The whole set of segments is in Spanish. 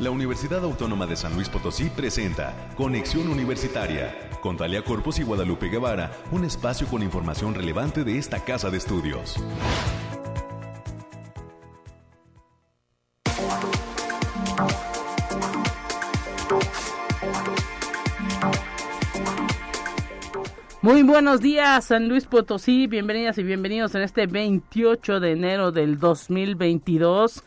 La Universidad Autónoma de San Luis Potosí presenta Conexión Universitaria con Talia Corpus y Guadalupe Guevara, un espacio con información relevante de esta casa de estudios. Muy buenos días, San Luis Potosí. Bienvenidas y bienvenidos en este 28 de enero del 2022.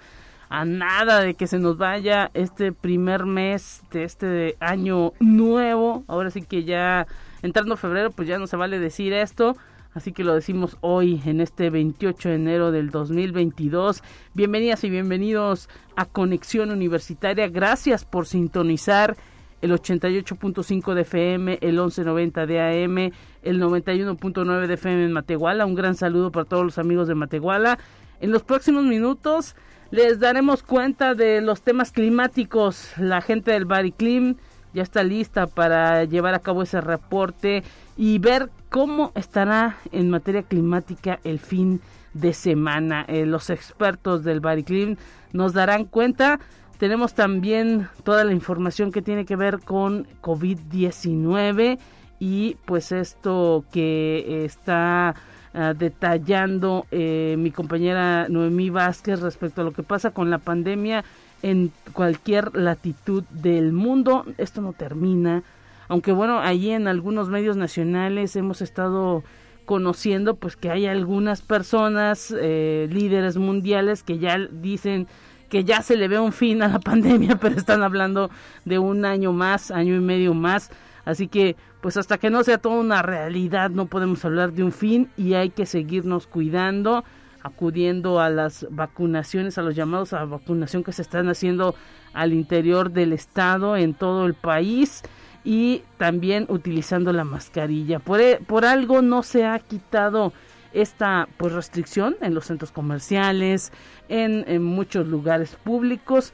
A nada de que se nos vaya este primer mes de este año nuevo. Ahora sí que ya entrando febrero, pues ya no se vale decir esto. Así que lo decimos hoy en este 28 de enero del 2022. Bienvenidas y bienvenidos a Conexión Universitaria. Gracias por sintonizar el 88.5 de FM, el 1190 de AM, el 91.9 de FM en Matehuala. Un gran saludo para todos los amigos de Matehuala. En los próximos minutos les daremos cuenta de los temas climáticos. La gente del Bariclim ya está lista para llevar a cabo ese reporte y ver cómo estará en materia climática el fin de semana. Eh, los expertos del Bariclim nos darán cuenta tenemos también toda la información que tiene que ver con COVID-19 y pues esto que está uh, detallando eh, mi compañera Noemí Vázquez respecto a lo que pasa con la pandemia en cualquier latitud del mundo. Esto no termina. Aunque bueno, ahí en algunos medios nacionales hemos estado conociendo pues que hay algunas personas, eh, líderes mundiales que ya dicen que ya se le ve un fin a la pandemia, pero están hablando de un año más, año y medio más. Así que, pues hasta que no sea toda una realidad, no podemos hablar de un fin y hay que seguirnos cuidando, acudiendo a las vacunaciones, a los llamados a vacunación que se están haciendo al interior del estado, en todo el país y también utilizando la mascarilla. Por, e, por algo no se ha quitado esta pues restricción en los centros comerciales, en, en muchos lugares públicos.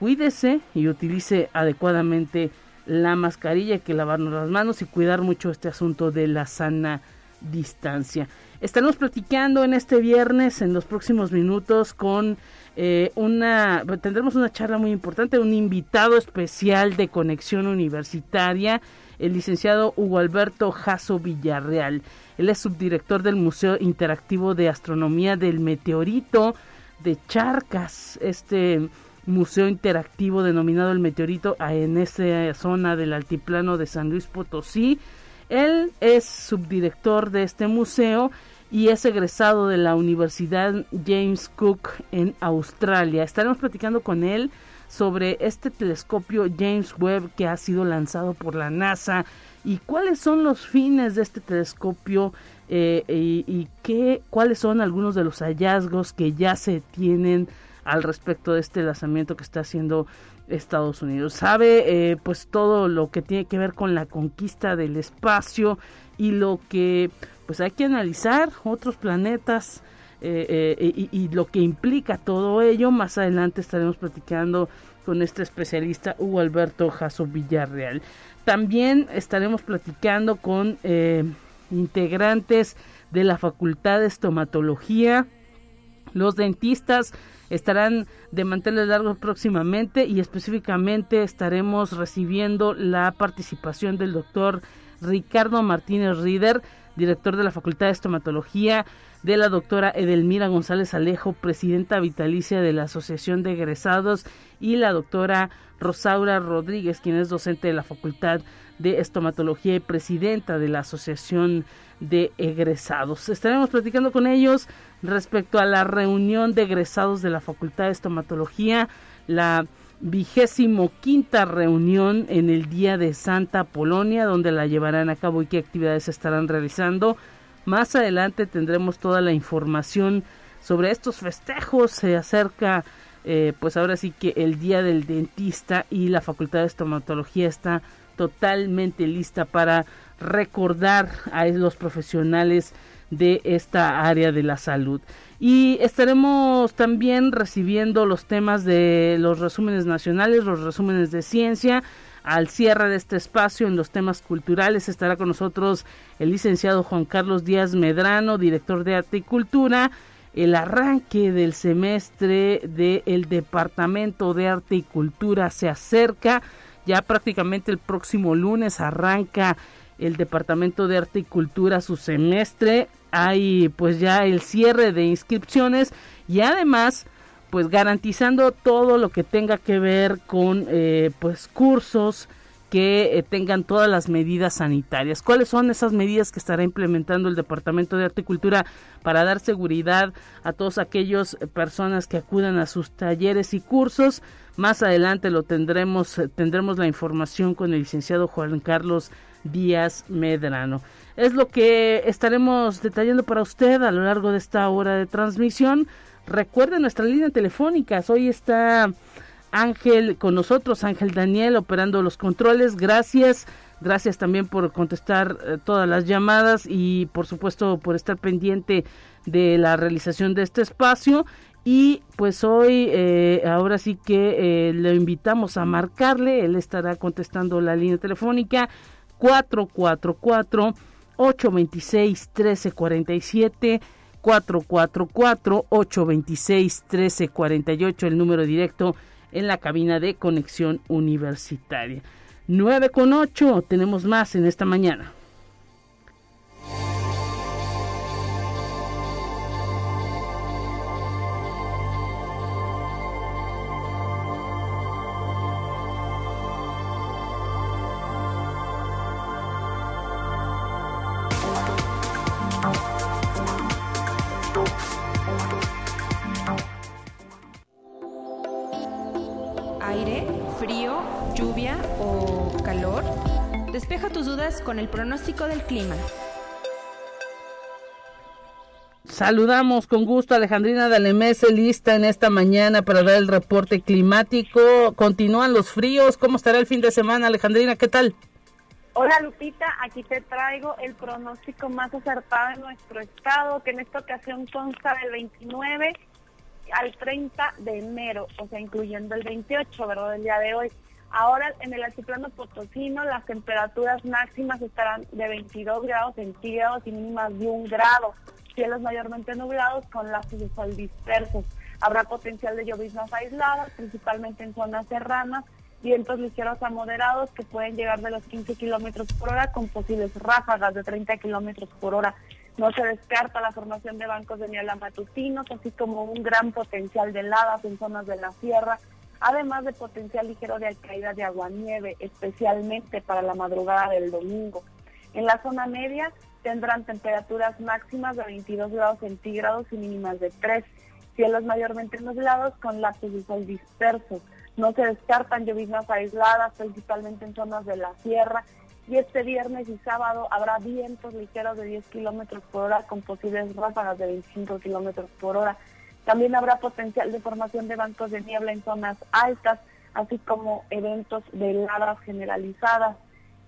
Cuídese y utilice adecuadamente la mascarilla, que lavarnos las manos y cuidar mucho este asunto de la sana distancia. Estaremos platicando en este viernes, en los próximos minutos, con eh, una, tendremos una charla muy importante, un invitado especial de conexión universitaria, el licenciado Hugo Alberto Jasso Villarreal. Él es subdirector del Museo Interactivo de Astronomía del Meteorito de Charcas, este museo interactivo denominado el Meteorito en esa zona del altiplano de San Luis Potosí. Él es subdirector de este museo y es egresado de la Universidad James Cook en Australia. Estaremos platicando con él sobre este telescopio James Webb que ha sido lanzado por la NASA y cuáles son los fines de este telescopio eh, y, qué, cuáles son algunos de los hallazgos que ya se tienen al respecto de este lanzamiento que está haciendo Estados Unidos. Sabe eh, pues todo lo que tiene que ver con la conquista del espacio y lo que pues hay que analizar otros planetas eh, y, y, lo que implica todo ello. Más adelante estaremos platicando con este especialista Hugo Alberto Jasso Villarreal. También estaremos platicando con eh, integrantes de la Facultad de Estomatología. Los dentistas estarán de manteles largos próximamente y específicamente estaremos recibiendo la participación del doctor Ricardo Martínez Rieder, director de la Facultad de Estomatología, de la doctora Edelmira González Alejo, presidenta vitalicia de la Asociación de Egresados, y la doctora Rosaura Rodríguez, quien es docente de la Facultad de Estomatología y presidenta de la Asociación de Egresados. Estaremos platicando con ellos respecto a la reunión de egresados de la Facultad de Estomatología, la vigésimo quinta reunión en el Día de Santa Polonia, donde la llevarán a cabo y qué actividades estarán realizando. Más adelante tendremos toda la información sobre estos festejos. Se acerca eh, pues ahora sí que el día del dentista y la facultad de estomatología está totalmente lista para recordar a los profesionales de esta área de la salud. Y estaremos también recibiendo los temas de los resúmenes nacionales, los resúmenes de ciencia. Al cierre de este espacio en los temas culturales estará con nosotros el licenciado Juan Carlos Díaz Medrano, director de Arte y Cultura el arranque del semestre del Departamento de Arte y Cultura se acerca. Ya prácticamente el próximo lunes arranca el Departamento de Arte y Cultura su semestre. Hay pues ya el cierre de inscripciones y además pues garantizando todo lo que tenga que ver con eh, pues cursos que eh, tengan todas las medidas sanitarias. ¿Cuáles son esas medidas que estará implementando el Departamento de Arte y Cultura para dar seguridad a todas aquellas eh, personas que acudan a sus talleres y cursos? Más adelante lo tendremos, tendremos la información con el licenciado Juan Carlos Díaz Medrano. Es lo que estaremos detallando para usted a lo largo de esta hora de transmisión. Recuerde nuestra línea telefónica. Hoy está Ángel con nosotros, Ángel Daniel operando los controles. Gracias. Gracias también por contestar eh, todas las llamadas y por supuesto por estar pendiente de la realización de este espacio. Y pues hoy, eh, ahora sí que eh, le invitamos a marcarle, él estará contestando la línea telefónica 444 826 1347 444 826 1348 el número directo en la cabina de conexión universitaria. 9 con 8, tenemos más en esta mañana. Pronóstico del clima. Saludamos con gusto a Alejandrina Dalemese, lista en esta mañana para dar el reporte climático. Continúan los fríos. ¿Cómo estará el fin de semana, Alejandrina? ¿Qué tal? Hola Lupita, aquí te traigo el pronóstico más acertado de nuestro estado, que en esta ocasión consta del 29 al 30 de enero, o sea, incluyendo el 28, ¿verdad? Del día de hoy. Ahora en el altiplano potosino las temperaturas máximas estarán de 22 grados centígrados y mínimas de 1 grado. Cielos mayormente nublados con lazos de sol dispersos. Habrá potencial de lloviznas aisladas, principalmente en zonas serranas, vientos ligeros a moderados que pueden llegar de los 15 kilómetros por hora con posibles ráfagas de 30 kilómetros por hora. No se descarta la formación de bancos de niebla matutinos, así como un gran potencial de heladas en zonas de la sierra además de potencial ligero de caída de agua-nieve, especialmente para la madrugada del domingo. En la zona media tendrán temperaturas máximas de 22 grados centígrados y mínimas de 3, cielos mayormente nublados con lapsos de sol dispersos. No se descartan lloviznas aisladas, principalmente en zonas de la sierra, y este viernes y sábado habrá vientos ligeros de 10 kilómetros por hora con posibles ráfagas de 25 kilómetros por hora. También habrá potencial de formación de bancos de niebla en zonas altas, así como eventos de heladas generalizadas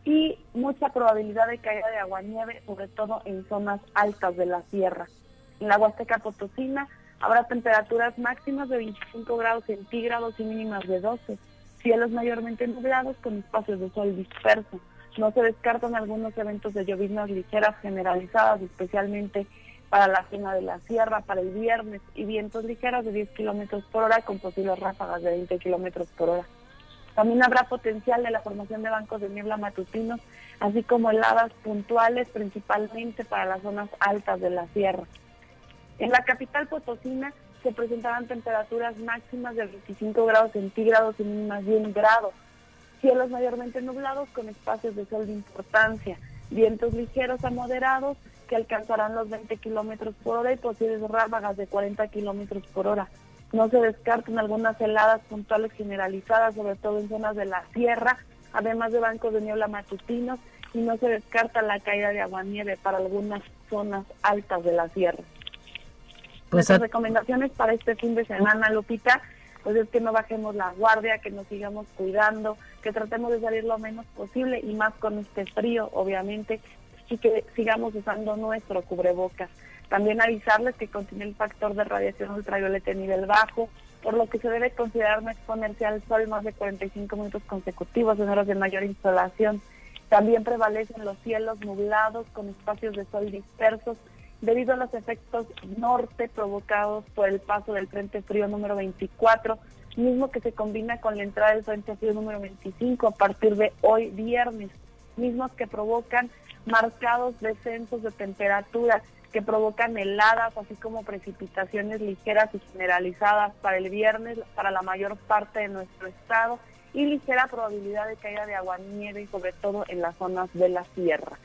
y mucha probabilidad de caída de agua-nieve, sobre todo en zonas altas de la sierra. En la Huasteca Potosina habrá temperaturas máximas de 25 grados centígrados y mínimas de 12, cielos mayormente nublados con espacios de sol disperso. No se descartan algunos eventos de lloviznas ligeras generalizadas, especialmente para la zona de la sierra para el viernes y vientos ligeros de 10 kilómetros por hora con posibles ráfagas de 20 kilómetros por hora. También habrá potencial de la formación de bancos de niebla matutinos, así como heladas puntuales, principalmente para las zonas altas de la sierra. En la capital potosina se presentarán temperaturas máximas de 25 grados centígrados y mínimas de 1 grado. Cielos mayormente nublados con espacios de sol de importancia, vientos ligeros a moderados que alcanzarán los 20 kilómetros por hora y posibles ráfagas de 40 kilómetros por hora. No se descartan algunas heladas puntuales generalizadas, sobre todo en zonas de la sierra, además de bancos de niebla matutinos, y no se descarta la caída de agua-nieve para algunas zonas altas de la sierra. Pues Nuestras recomendaciones para este fin de semana, Lupita, pues es que no bajemos la guardia, que nos sigamos cuidando, que tratemos de salir lo menos posible y más con este frío, obviamente, y que sigamos usando nuestro cubrebocas. También avisarles que contiene el factor de radiación ultravioleta en nivel bajo, por lo que se debe considerar no exponerse al sol más de 45 minutos consecutivos en horas de mayor insolación. También prevalecen los cielos nublados con espacios de sol dispersos debido a los efectos norte provocados por el paso del Frente Frío número 24, mismo que se combina con la entrada del Frente Frío número 25 a partir de hoy viernes, mismos que provocan marcados descensos de temperatura que provocan heladas, así como precipitaciones ligeras y generalizadas para el viernes para la mayor parte de nuestro estado y ligera probabilidad de caída de agua nieve, sobre todo en las zonas de la sierra.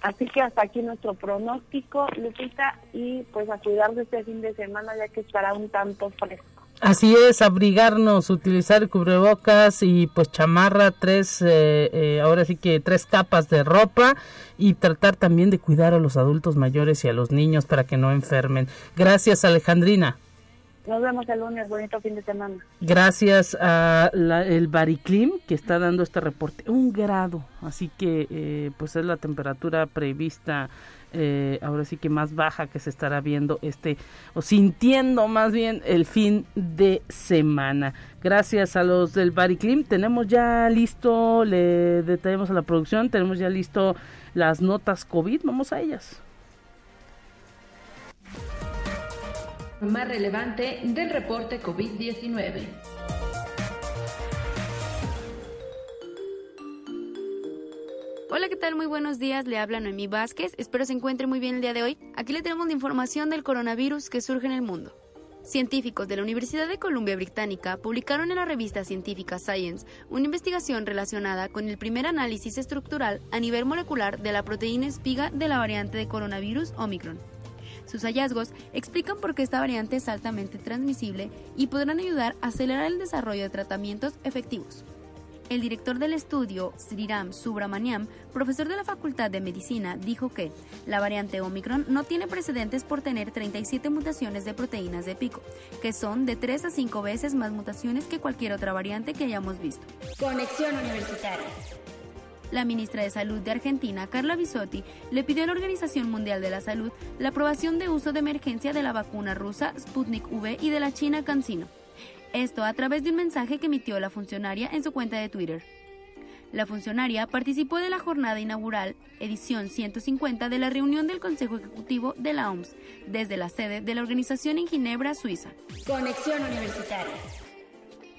Así que hasta aquí nuestro pronóstico, Lupita, y pues a cuidarse este fin de semana ya que estará un tanto fresco. Así es, abrigarnos, utilizar cubrebocas y pues chamarra, tres, eh, eh, ahora sí que tres capas de ropa y tratar también de cuidar a los adultos mayores y a los niños para que no enfermen. Gracias, Alejandrina. Nos vemos el lunes, bonito fin de semana. Gracias a el Bariclim que está dando este reporte, un grado, así que eh, pues es la temperatura prevista eh, ahora sí que más baja que se estará viendo este o sintiendo más bien el fin de semana. Gracias a los del Bariclim tenemos ya listo, le detallamos a la producción, tenemos ya listo las notas COVID, vamos a ellas. Más relevante del reporte COVID-19. Hola, ¿qué tal? Muy buenos días. Le habla Noemí Vázquez. Espero se encuentre muy bien el día de hoy. Aquí le tenemos la información del coronavirus que surge en el mundo. Científicos de la Universidad de Columbia Británica publicaron en la revista científica Science una investigación relacionada con el primer análisis estructural a nivel molecular de la proteína espiga de la variante de coronavirus Omicron. Sus hallazgos explican por qué esta variante es altamente transmisible y podrán ayudar a acelerar el desarrollo de tratamientos efectivos. El director del estudio, Sriram Subramaniam, profesor de la Facultad de Medicina, dijo que la variante Omicron no tiene precedentes por tener 37 mutaciones de proteínas de pico, que son de 3 a 5 veces más mutaciones que cualquier otra variante que hayamos visto. Conexión Universitaria. La ministra de Salud de Argentina, Carla Bisotti, le pidió a la Organización Mundial de la Salud la aprobación de uso de emergencia de la vacuna rusa Sputnik V y de la china CanSino. Esto a través de un mensaje que emitió la funcionaria en su cuenta de Twitter. La funcionaria participó de la jornada inaugural, edición 150 de la reunión del Consejo Ejecutivo de la OMS, desde la sede de la organización en Ginebra, Suiza. Conexión Universitaria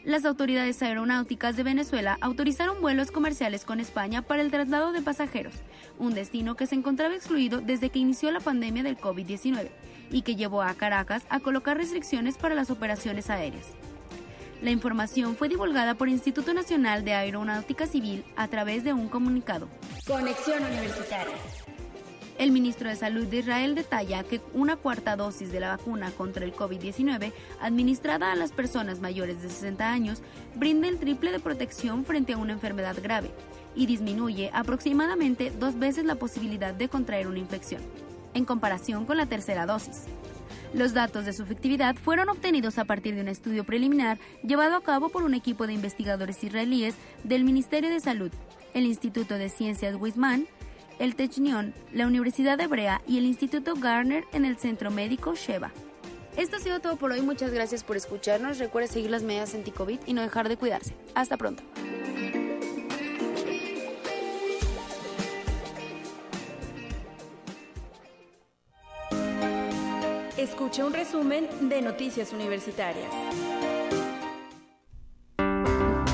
las autoridades aeronáuticas de Venezuela autorizaron vuelos comerciales con España para el traslado de pasajeros, un destino que se encontraba excluido desde que inició la pandemia del COVID-19 y que llevó a Caracas a colocar restricciones para las operaciones aéreas. La información fue divulgada por Instituto Nacional de Aeronáutica Civil a través de un comunicado. Conexión Universitaria. El ministro de Salud de Israel detalla que una cuarta dosis de la vacuna contra el COVID-19 administrada a las personas mayores de 60 años brinda el triple de protección frente a una enfermedad grave y disminuye aproximadamente dos veces la posibilidad de contraer una infección, en comparación con la tercera dosis. Los datos de su efectividad fueron obtenidos a partir de un estudio preliminar llevado a cabo por un equipo de investigadores israelíes del Ministerio de Salud, el Instituto de Ciencias Weizmann, el Technion, la Universidad Hebrea y el Instituto Garner en el Centro Médico Sheba. Esto ha sido todo por hoy, muchas gracias por escucharnos. Recuerde seguir las medidas anti-COVID y no dejar de cuidarse. Hasta pronto. Escucha un resumen de Noticias Universitarias.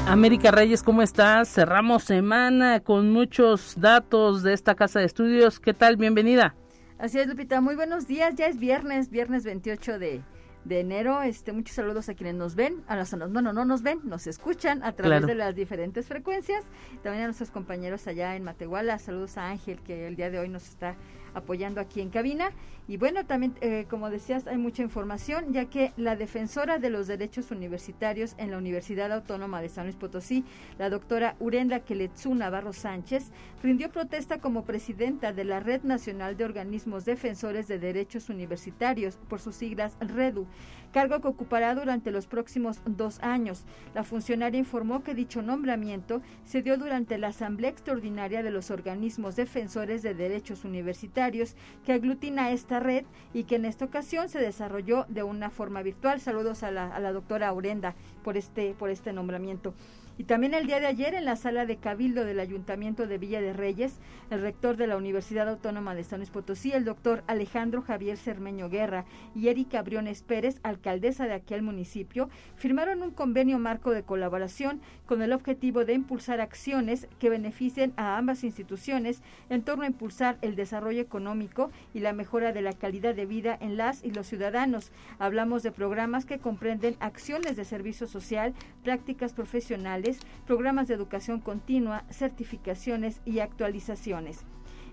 América Reyes, ¿cómo estás? Cerramos semana con muchos datos de esta casa de estudios. ¿Qué tal? Bienvenida. Así es, Lupita. Muy buenos días. Ya es viernes, viernes 28 de, de enero. Este, muchos saludos a quienes nos ven, a los no, no, no nos ven, nos escuchan a través de las diferentes frecuencias. También a nuestros compañeros allá en Matehuala. Saludos a Ángel, que el día de hoy nos está apoyando aquí en cabina. Y bueno, también, eh, como decías, hay mucha información, ya que la defensora de los derechos universitarios en la Universidad Autónoma de San Luis Potosí, la doctora Urenda Keletsu Navarro Sánchez, rindió protesta como presidenta de la Red Nacional de Organismos Defensores de Derechos Universitarios, por sus siglas REDU, cargo que ocupará durante los próximos dos años. La funcionaria informó que dicho nombramiento se dio durante la Asamblea Extraordinaria de los Organismos Defensores de Derechos Universitarios, que aglutina esta red y que en esta ocasión se desarrolló de una forma virtual. Saludos a la, doctora Aurenda por este, por este nombramiento. Y también el día de ayer en la sala de Cabildo del Ayuntamiento de Villa de Reyes, el rector de la Universidad Autónoma de San Luis Potosí, el doctor Alejandro Javier Cermeño Guerra y Erika Briones Pérez, alcaldesa de aquel municipio, firmaron un convenio marco de colaboración con el objetivo de impulsar acciones que beneficien a ambas instituciones en torno a impulsar el desarrollo económico y la mejora de la calidad de vida en las y los ciudadanos. Hablamos de programas que comprenden acciones de servicio social, prácticas profesionales, programas de educación continua, certificaciones y actualizaciones.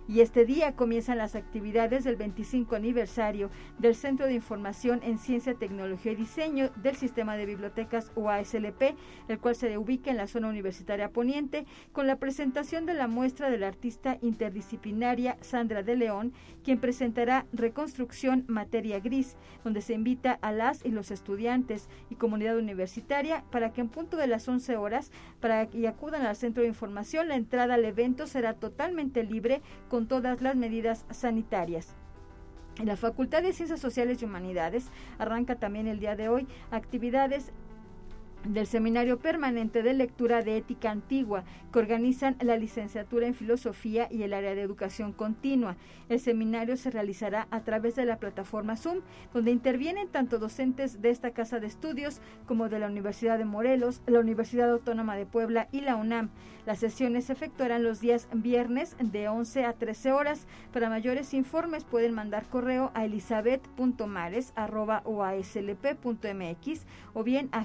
Y este día comienzan las actividades del 25 aniversario del Centro de Información en Ciencia, Tecnología y Diseño del Sistema de Bibliotecas UASLP, el cual se ubica en la zona universitaria poniente, con la presentación de la muestra de la artista interdisciplinaria Sandra de León, quien presentará Reconstrucción Materia Gris, donde se invita a las y los estudiantes y comunidad universitaria para que en punto de las 11 horas, para que acudan al Centro de Información, la entrada al evento será totalmente libre todas las medidas sanitarias. La Facultad de Ciencias Sociales y Humanidades arranca también el día de hoy actividades del Seminario Permanente de Lectura de Ética Antigua, que organizan la licenciatura en Filosofía y el área de Educación Continua. El seminario se realizará a través de la plataforma Zoom, donde intervienen tanto docentes de esta casa de estudios como de la Universidad de Morelos, la Universidad Autónoma de Puebla y la UNAM. Las sesiones se efectuarán los días viernes de 11 a 13 horas. Para mayores informes pueden mandar correo a elizabeth.mares.uaslp.mx o bien a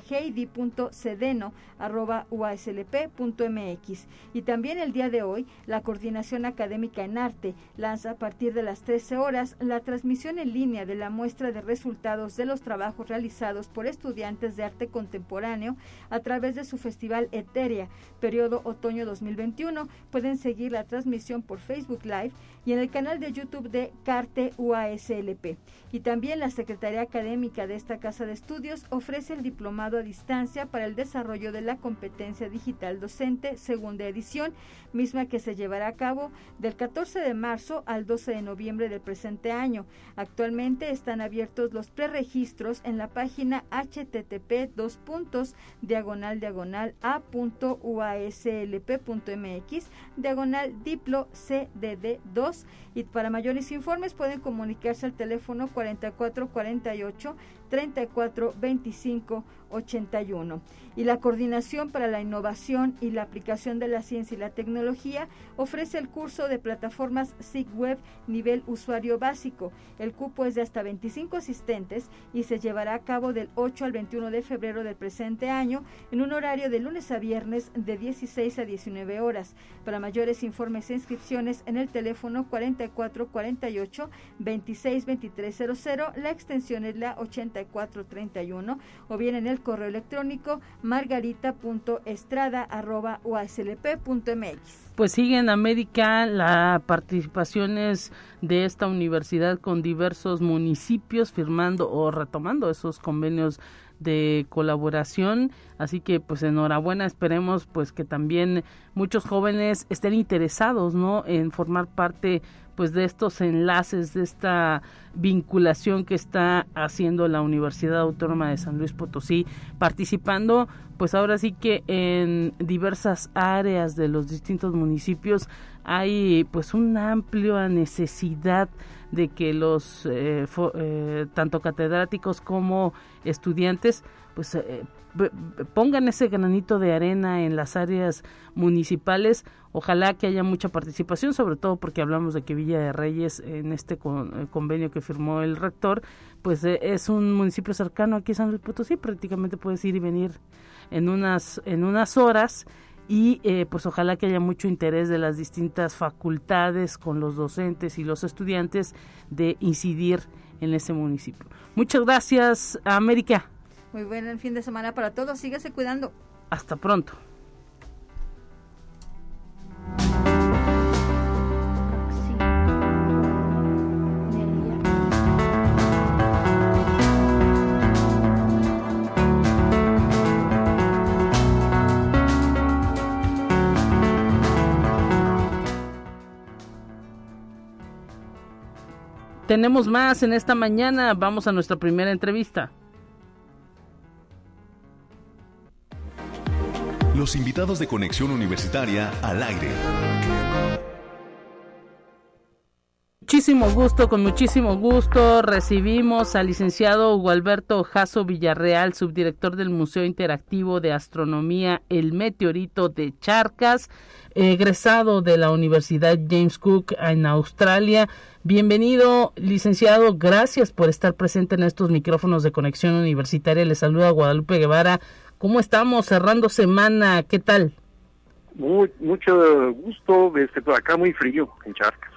Y también el día de hoy, la Coordinación Académica en Arte lanza a partir de las 13 horas la transmisión en línea de la muestra de resultados de los trabajos realizados por estudiantes de arte contemporáneo a través de su festival Eteria, periodo otoño 2021. Pueden seguir la transmisión por Facebook Live y en el canal de YouTube de Carte UASLP. Y también la Secretaría Académica de esta Casa de Estudios ofrece el diplomado a distancia para el desarrollo de la competencia digital docente, segunda edición, misma que se llevará a cabo del 14 de marzo al 12 de noviembre del presente año. Actualmente están abiertos los preregistros en la página http dos puntos diagonal diagonal a.uaslp.mx diagonal diplo cdd2 dos y para mayores informes pueden comunicarse al teléfono 4448 34 25 81. Y la Coordinación para la Innovación y la Aplicación de la Ciencia y la Tecnología ofrece el curso de plataformas SIG Web nivel usuario básico. El cupo es de hasta 25 asistentes y se llevará a cabo del 8 al 21 de febrero del presente año en un horario de lunes a viernes de 16 a 19 horas. Para mayores informes e inscripciones en el teléfono 44 48 26 2300, la extensión es la 8431 o bien en el correo electrónico margarita.estrada.uaslp.mx. Pues sigue en América las participaciones de esta universidad con diversos municipios firmando o retomando esos convenios de colaboración. Así que pues enhorabuena. Esperemos pues que también muchos jóvenes estén interesados no en formar parte pues de estos enlaces, de esta vinculación que está haciendo la Universidad Autónoma de San Luis Potosí, participando pues ahora sí que en diversas áreas de los distintos municipios hay pues una amplia necesidad de que los eh, eh, tanto catedráticos como estudiantes pues eh, pongan ese granito de arena en las áreas municipales. Ojalá que haya mucha participación, sobre todo porque hablamos de que Villa de Reyes, en este eh, convenio que firmó el rector, pues eh, es un municipio cercano aquí a San Luis Potosí, prácticamente puedes ir y venir en unas, en unas horas y eh, pues ojalá que haya mucho interés de las distintas facultades con los docentes y los estudiantes de incidir en ese municipio. Muchas gracias, América. Muy buen fin de semana para todos. Síguese cuidando. Hasta pronto. Tenemos más en esta mañana. Vamos a nuestra primera entrevista. Los invitados de Conexión Universitaria al aire. Muchísimo gusto, con muchísimo gusto recibimos al licenciado Hugo Alberto Jasso Villarreal, subdirector del Museo Interactivo de Astronomía El Meteorito de Charcas, egresado de la Universidad James Cook en Australia. Bienvenido, licenciado, gracias por estar presente en estos micrófonos de conexión universitaria. Le saluda Guadalupe Guevara. ¿Cómo estamos cerrando semana? ¿Qué tal? Muy, mucho gusto, este, por acá muy frío en Charcas.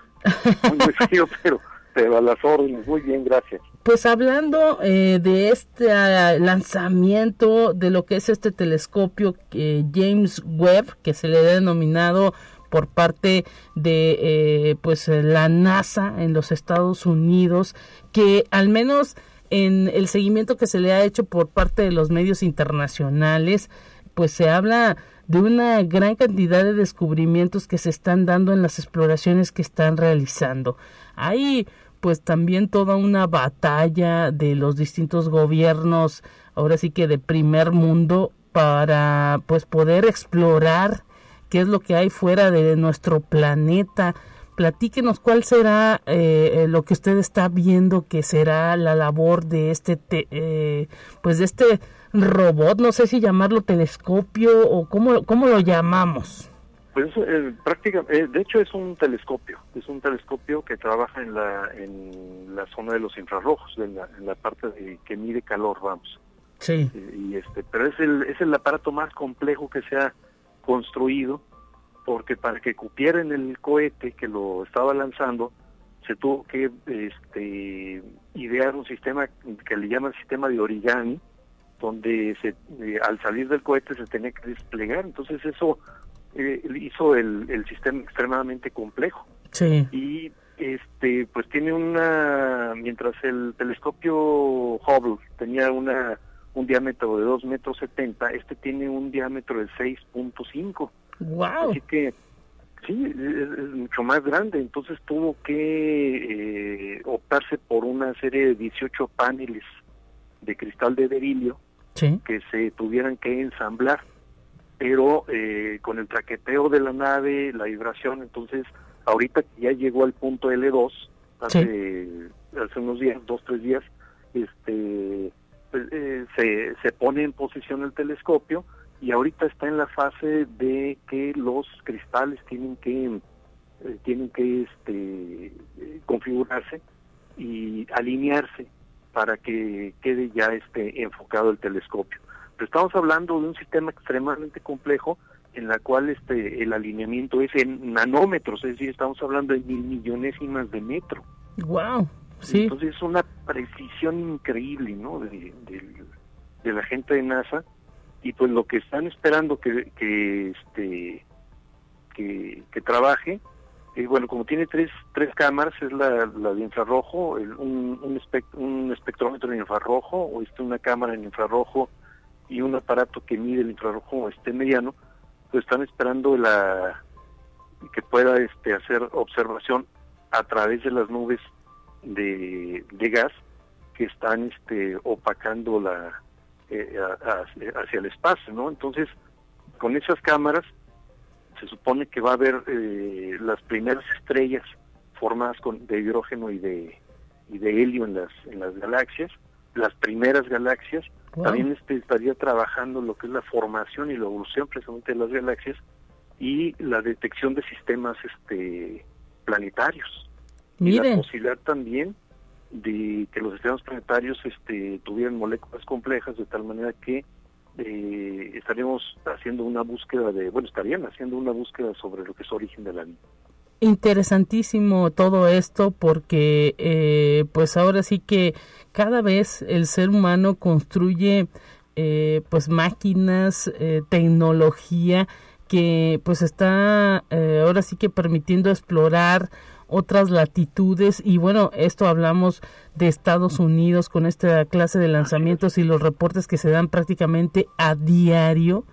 Muy, frío, pero, pero a las órdenes. Muy bien, gracias. Pues hablando eh, de este uh, lanzamiento de lo que es este telescopio eh, James Webb, que se le ha denominado por parte de eh, pues la NASA en los Estados Unidos, que al menos en el seguimiento que se le ha hecho por parte de los medios internacionales, pues se habla de una gran cantidad de descubrimientos que se están dando en las exploraciones que están realizando. Hay pues también toda una batalla de los distintos gobiernos, ahora sí que de primer mundo, para pues poder explorar qué es lo que hay fuera de nuestro planeta. Platíquenos cuál será eh, lo que usted está viendo que será la labor de este, eh, pues de este robot, no sé si llamarlo telescopio o cómo, cómo lo llamamos. Pues eh, prácticamente, eh, de hecho es un telescopio, es un telescopio que trabaja en la, en la zona de los infrarrojos, en la, en la parte de, que mide calor, vamos. Sí. Eh, y este, pero es el, es el aparato más complejo que se ha construido, porque para que cupiera en el cohete que lo estaba lanzando, se tuvo que este, idear un sistema que le llaman sistema de origami, donde se, eh, al salir del cohete se tenía que desplegar, entonces eso eh, hizo el, el, sistema extremadamente complejo. Sí. Y este pues tiene una, mientras el telescopio Hubble tenía una un diámetro de 2 metros 70, este tiene un diámetro de 6.5. Wow. Así que sí, es, es, mucho más grande, entonces tuvo que eh, optarse por una serie de 18 paneles de cristal de berilio sí. que se tuvieran que ensamblar, pero eh, con el traqueteo de la nave, la vibración, entonces ahorita que ya llegó al punto L2, hace, sí. hace unos días, dos, tres días, este pues, eh, se, se pone en posición el telescopio y ahorita está en la fase de que los cristales tienen que eh, tienen que este configurarse y alinearse para que quede ya este enfocado el telescopio. Pero estamos hablando de un sistema extremadamente complejo en la cual este el alineamiento es en nanómetros, es decir, estamos hablando de mil millonésimas de metro. Wow, sí. Entonces es una precisión increíble, ¿no? De, de, de, la gente de NASA y pues lo que están esperando que que este que, trabaje y bueno, como tiene tres, tres cámaras, es la, la de infrarrojo, un, un, espect, un, espectrómetro en infrarrojo, o este, una cámara en infrarrojo y un aparato que mide el infrarrojo este mediano, pues están esperando la que pueda este, hacer observación a través de las nubes de, de gas que están este, opacando la eh, hacia el espacio, ¿no? Entonces, con esas cámaras se supone que va a haber eh, las primeras estrellas formadas con, de hidrógeno y de y de helio en las en las galaxias las primeras galaxias wow. también este, estaría trabajando lo que es la formación y la evolución precisamente de las galaxias y la detección de sistemas este planetarios Mire. y la posibilidad también de que los sistemas planetarios este tuvieran moléculas complejas de tal manera que eh, estaríamos haciendo una búsqueda de, bueno, estarían haciendo una búsqueda sobre lo que es origen de la vida. Interesantísimo todo esto porque eh, pues ahora sí que cada vez el ser humano construye eh, pues máquinas, eh, tecnología que pues está eh, ahora sí que permitiendo explorar otras latitudes y bueno, esto hablamos de Estados Unidos con esta clase de lanzamientos y los reportes que se dan prácticamente a diario,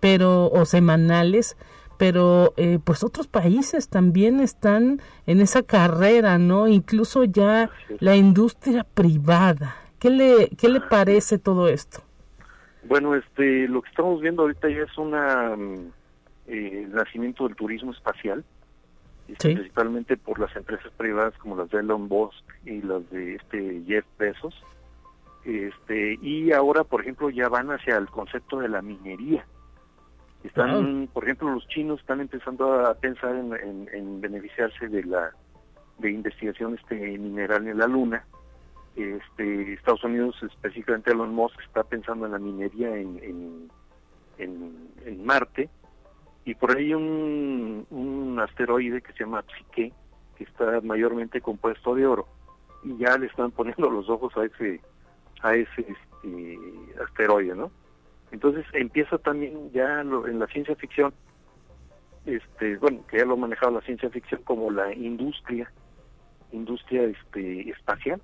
pero o semanales, pero eh, pues otros países también están en esa carrera, ¿no? Incluso ya la industria privada. ¿Qué le qué le parece todo esto? Bueno, este, lo que estamos viendo ahorita ya es una mm, eh, nacimiento del turismo espacial, principalmente por las empresas privadas como las de Elon Musk y las de este Jeff Bezos. Este, y ahora, por ejemplo, ya van hacia el concepto de la minería. Están, por ejemplo, los chinos están empezando a pensar en, beneficiarse de la de investigación este mineral en la luna. Este, Estados Unidos, específicamente Elon Musk, está pensando en la minería en, en, Marte. Y por ahí un, un asteroide que se llama Psique, que está mayormente compuesto de oro. Y ya le están poniendo los ojos a ese, a ese este, asteroide, ¿no? Entonces empieza también ya en la ciencia ficción, este, bueno, que ya lo ha manejado la ciencia ficción como la industria, industria este, espacial,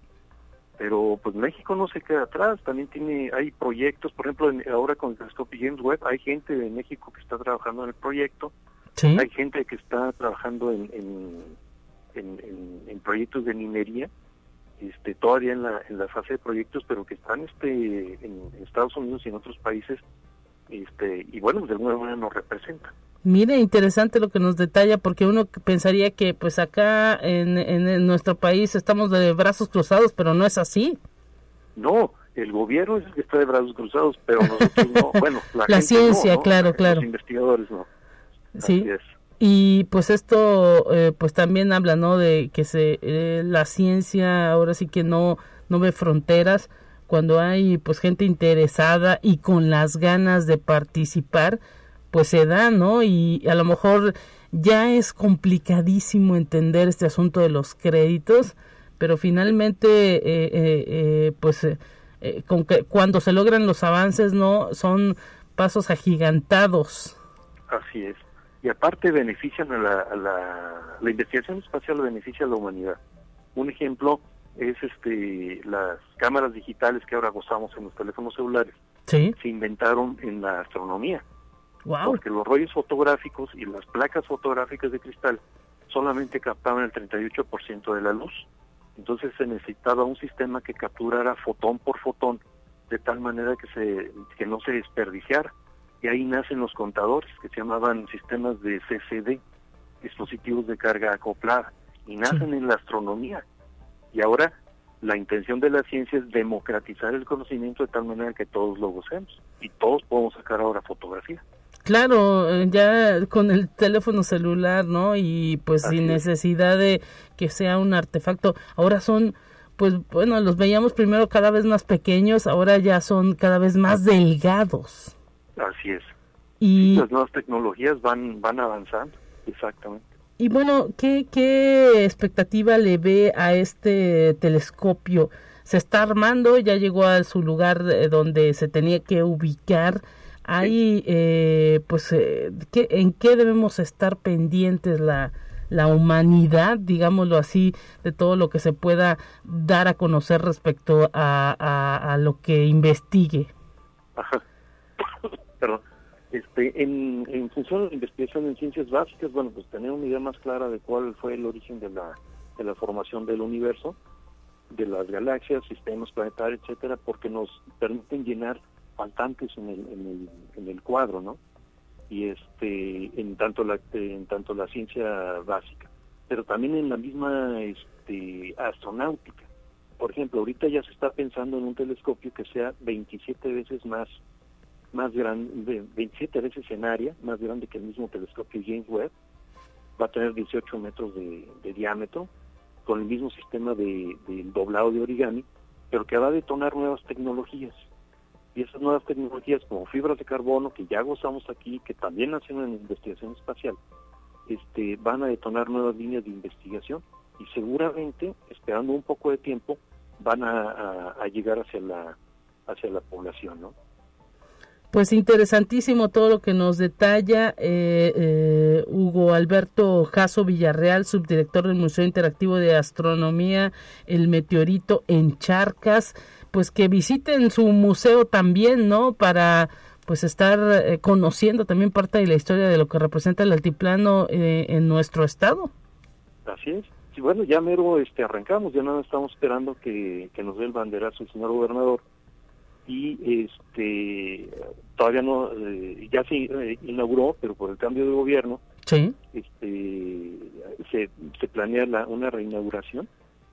pero pues México no se queda atrás, también tiene, hay proyectos, por ejemplo, ahora con el telescopio James Webb, hay gente de México que está trabajando en el proyecto, hay gente que está trabajando en, en proyectos de minería, este, todavía en la, en la fase de proyectos, pero que están este, en Estados Unidos y en otros países, este, y bueno, de alguna manera nos representa. Mire, interesante lo que nos detalla, porque uno pensaría que pues acá en, en, nuestro país estamos de brazos cruzados, pero no es así. No, el gobierno es el que está de brazos cruzados, pero nosotros no. Bueno, la, ciencia, claro, claro. Los investigadores no. Sí. Y pues esto eh, pues también habla, ¿no? De que se eh, la ciencia ahora sí que no no ve fronteras cuando hay pues gente interesada y con las ganas de participar, pues se da, ¿no? Y a lo mejor ya es complicadísimo entender este asunto de los créditos, pero finalmente eh, pues con que cuando se logran los avances, ¿no? Son pasos agigantados. Así es y aparte benefician a la, la, investigación espacial beneficia a la humanidad. Un ejemplo es este las cámaras digitales que ahora gozamos en los teléfonos celulares. Se inventaron en la astronomía. Wow. Porque los rollos fotográficos y las placas fotográficas de cristal solamente captaban el 38% de la luz. Entonces se necesitaba un sistema que capturara fotón por fotón de tal manera que se que no se desperdiciara y ahí nacen los contadores que se llamaban sistemas de CCD, dispositivos de carga acoplada, y nacen en la astronomía. Y ahora la intención de la ciencia es democratizar el conocimiento de tal manera que todos lo gocemos y todos podemos sacar ahora fotografía. Claro, eh, ya con el teléfono celular, ¿no? Y pues sin necesidad de que sea un artefacto. Ahora son, pues bueno, los veíamos primero cada vez más pequeños, ahora ya son cada vez más delgados. Así es. Y las nuevas tecnologías van, van avanzando, exactamente. Y bueno, ¿qué, ¿qué expectativa le ve a este telescopio? Se está armando, ya llegó a su lugar donde se tenía que ubicar. Hay, eh, pues, eh, ¿qué, ¿en qué debemos estar pendientes la, la humanidad, digámoslo así, de todo lo que se pueda dar a conocer respecto a, a, a lo que investigue? Ajá. Perdón, este, en, en función de la investigación en ciencias básicas, bueno, pues tener una idea más clara de cuál fue el origen de la, de la formación del universo, de las galaxias, sistemas planetarios, etcétera, porque nos permiten llenar faltantes en el, en el, en el cuadro, ¿no? Y este, en tanto la, en tanto la ciencia básica, pero también en la misma este, astronáutica. Por ejemplo, ahorita ya se está pensando en un telescopio que sea 27 veces más más grande, 27 veces en área, más grande que el mismo telescopio James Webb, va a tener 18 metros de, diámetro, con el mismo sistema de, doblado de origami, pero que va a detonar nuevas tecnologías. Y esas nuevas tecnologías como fibras de carbono, que ya gozamos aquí, que también hacen en investigación espacial, este, van a detonar nuevas líneas de investigación y seguramente, esperando un poco de tiempo, van a, llegar hacia la, hacia la población, ¿no? Pues interesantísimo todo lo que nos detalla eh, eh, Hugo Alberto Jaso Villarreal, subdirector del Museo Interactivo de Astronomía El Meteorito en Charcas. Pues que visiten su museo también, ¿no? Para pues estar eh, conociendo también parte de la historia de lo que representa el altiplano en nuestro estado. Así es. Sí, bueno, ya mero este, arrancamos, ya no estamos esperando que, que nos dé el banderazo el señor gobernador y este todavía no eh, ya se eh, inauguró pero por el cambio de gobierno sí. este se, se planea la, una reinauguración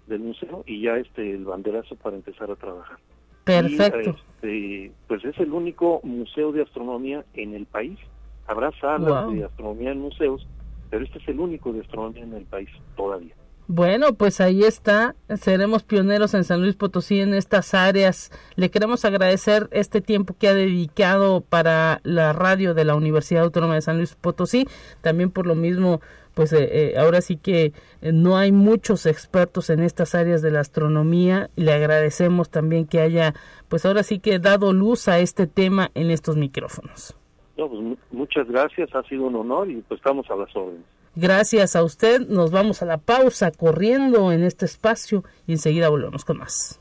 del museo y ya este el banderazo para empezar a trabajar perfecto este, pues es el único museo de astronomía en el país habrá salas de astronomía en museos pero este es el único de astronomía en el país todavía bueno, pues ahí está. Seremos pioneros en San Luis Potosí en estas áreas. Le queremos agradecer este tiempo que ha dedicado para la radio de la Universidad Autónoma de San Luis Potosí. También por lo mismo, pues eh, eh, ahora sí que eh, no hay muchos expertos en estas áreas de la astronomía. Le agradecemos también que haya, pues ahora sí que dado luz a este tema en estos micrófonos. No, pues, muchas gracias. Ha sido un honor y pues estamos a las órdenes. Gracias a usted. Nos vamos a la pausa corriendo en este espacio y enseguida volvemos con más.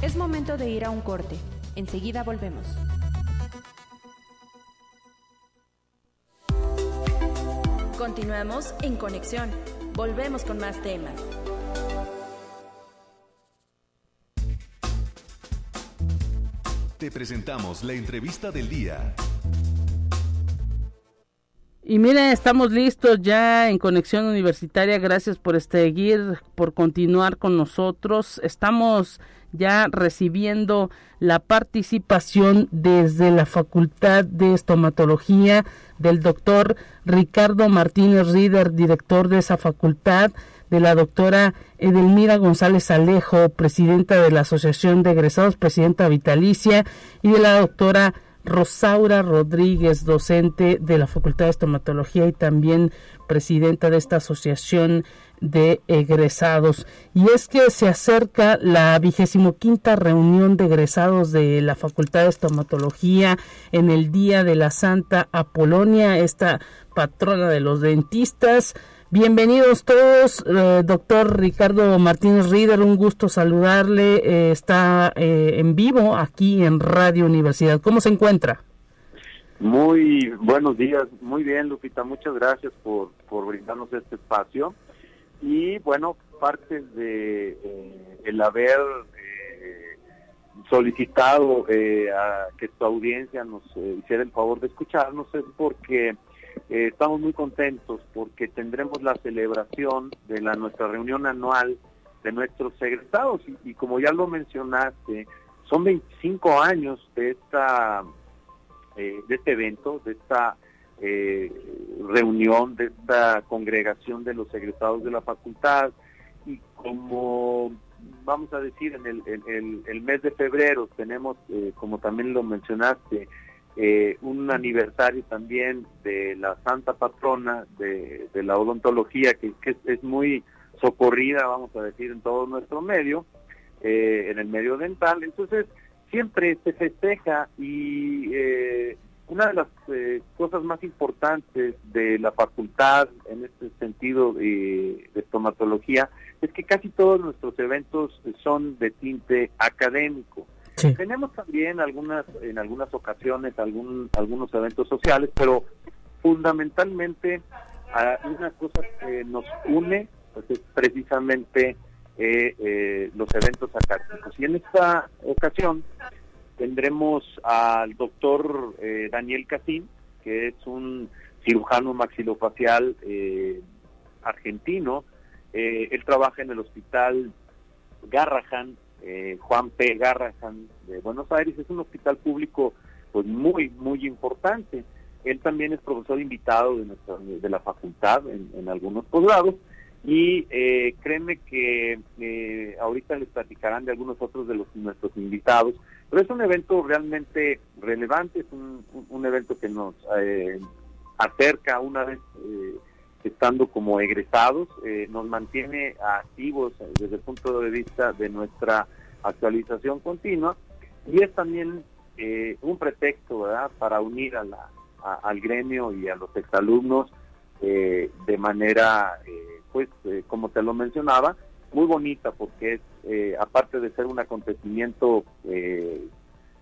Es momento de ir a un corte. Enseguida volvemos. Continuamos en conexión. Volvemos con más temas. Te presentamos la entrevista del día. Y miren, estamos listos ya en Conexión Universitaria. Gracias por seguir, por continuar con nosotros. Estamos ya recibiendo la participación desde la Facultad de Estomatología del doctor Ricardo Martínez Rieder, director de esa facultad, de la doctora Edelmira González Alejo, presidenta de la Asociación de Egresados, presidenta vitalicia, y de la doctora Rosaura Rodríguez, docente de la Facultad de Estomatología y también presidenta de esta asociación de egresados. Y es que se acerca la vigésimo quinta reunión de egresados de la Facultad de Estomatología en el Día de la Santa Apolonia, esta patrona de los dentistas. Bienvenidos todos, eh, doctor Ricardo Martínez Rieder, un gusto saludarle. Eh, está eh, en vivo aquí en Radio Universidad. ¿Cómo se encuentra? Muy buenos días, muy bien Lupita, muchas gracias por, por brindarnos este espacio. Y bueno, parte de el haber solicitado a que tu audiencia nos hiciera el favor de escucharnos es porque eh, estamos muy contentos porque tendremos la celebración de la nuestra reunión anual de nuestros egresados. Y, como ya lo mencionaste, son 25 años de esta eh, de este evento, de esta eh, reunión, de esta congregación de los egresados de la facultad y como vamos a decir en el, el mes de febrero tenemos, como también lo mencionaste, eh, un aniversario también de la Santa Patrona de, la odontología, que, es, muy socorrida, vamos a decir, en todo nuestro medio, eh, en el medio dental. Entonces, siempre se festeja y eh, una de las cosas más importantes de la facultad en este sentido de estomatología es que casi todos nuestros eventos son de tinte académico. Tenemos también algunas, en algunas ocasiones algún, algunos eventos sociales, pero fundamentalmente una cosa que nos une pues, es precisamente eh, eh, los eventos académicos. Y en esta ocasión tendremos al doctor eh, Daniel Casín, que es un cirujano maxilofacial argentino. él trabaja en el hospital Garrahan eh, Juan P. Garrahan de Buenos Aires, es un hospital público pues muy, muy importante. Él también es profesor invitado de, nuestra, de la facultad en, algunos posgrados y eh, créeme que eh, ahorita les platicarán de algunos otros de los nuestros invitados, pero es un evento realmente relevante, es un, evento que nos eh, acerca una vez estando como egresados, nos mantiene activos desde el punto de vista de nuestra actualización continua y es también un pretexto para unir a al gremio y a los exalumnos de manera, pues como te lo mencionaba, muy bonita porque es, aparte de ser un acontecimiento,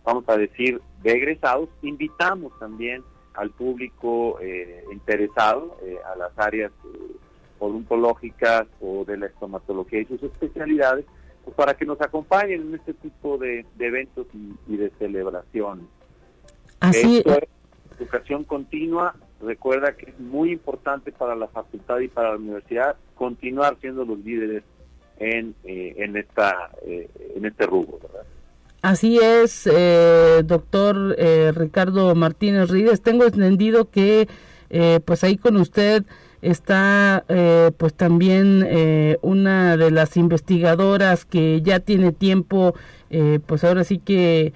vamos a decir, de egresados, invitamos también al público eh, interesado eh, a las áreas eh, odontológicas o de la estomatología y sus especialidades pues, para que nos acompañen en este tipo de, eventos y, de celebraciones. Así Esto es educación continua. Recuerda que es muy importante para la facultad y para la universidad continuar siendo los líderes en, eh, en, esta, eh, en este rubro. Así es, eh, doctor eh, Ricardo Martínez Ríos. Tengo entendido que pues ahí con usted está pues también una de las investigadoras que ya tiene tiempo pues ahora sí que